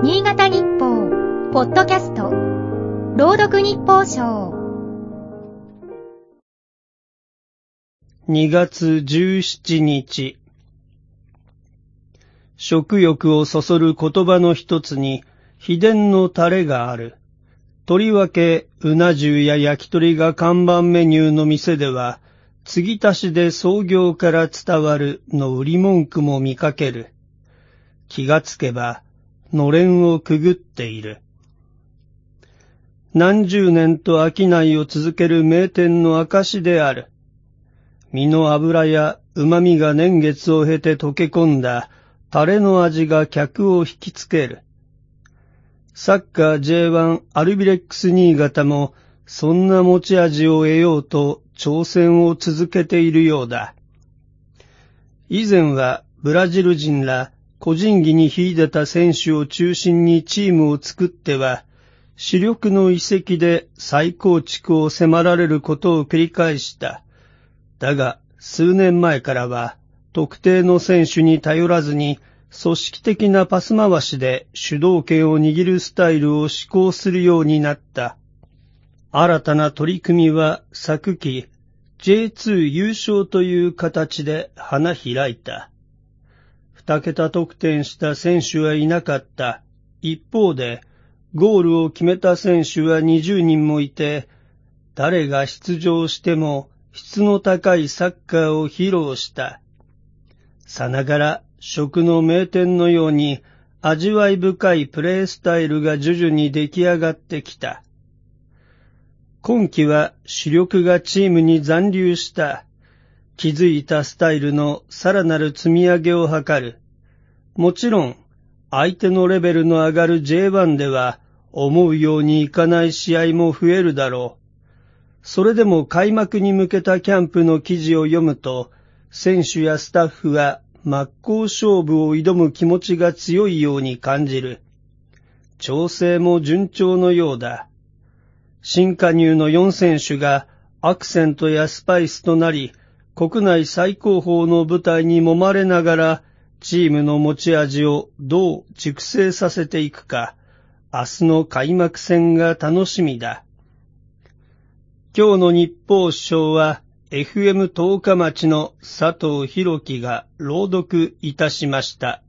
新潟日報、ポッドキャスト、朗読日報賞。2月17日食欲をそそる言葉の一つに秘伝のタレがある。とりわけ、うな重や焼き鳥が看板メニューの店では、継ぎ足しで創業から伝わるの売り文句も見かける。気がつけば、のれんをくぐっている。何十年と商いを続ける名店の証である。身の脂や旨味が年月を経て溶け込んだタレの味が客を引きつける。サッカー J1 アルビレックス新潟もそんな持ち味を得ようと挑戦を続けているようだ。以前はブラジル人ら個人技に秀でた選手を中心にチームを作っては、主力の遺跡で再構築を迫られることを繰り返した。だが、数年前からは、特定の選手に頼らずに、組織的なパス回しで主導権を握るスタイルを施行するようになった。新たな取り組みは昨季 J2 優勝という形で花開いた。二桁得点した選手はいなかった。一方で、ゴールを決めた選手は20人もいて、誰が出場しても質の高いサッカーを披露した。さながら食の名店のように味わい深いプレースタイルが徐々に出来上がってきた。今季は主力がチームに残留した。気づいたスタイルのさらなる積み上げを図る。もちろん、相手のレベルの上がる J1 では思うようにいかない試合も増えるだろう。それでも開幕に向けたキャンプの記事を読むと、選手やスタッフは真っ向勝負を挑む気持ちが強いように感じる。調整も順調のようだ。新加入の4選手がアクセントやスパイスとなり、国内最高峰の舞台に揉まれながら、チームの持ち味をどう熟成させていくか、明日の開幕戦が楽しみだ。今日の日報賞は FM 十日町の佐藤弘樹が朗読いたしました。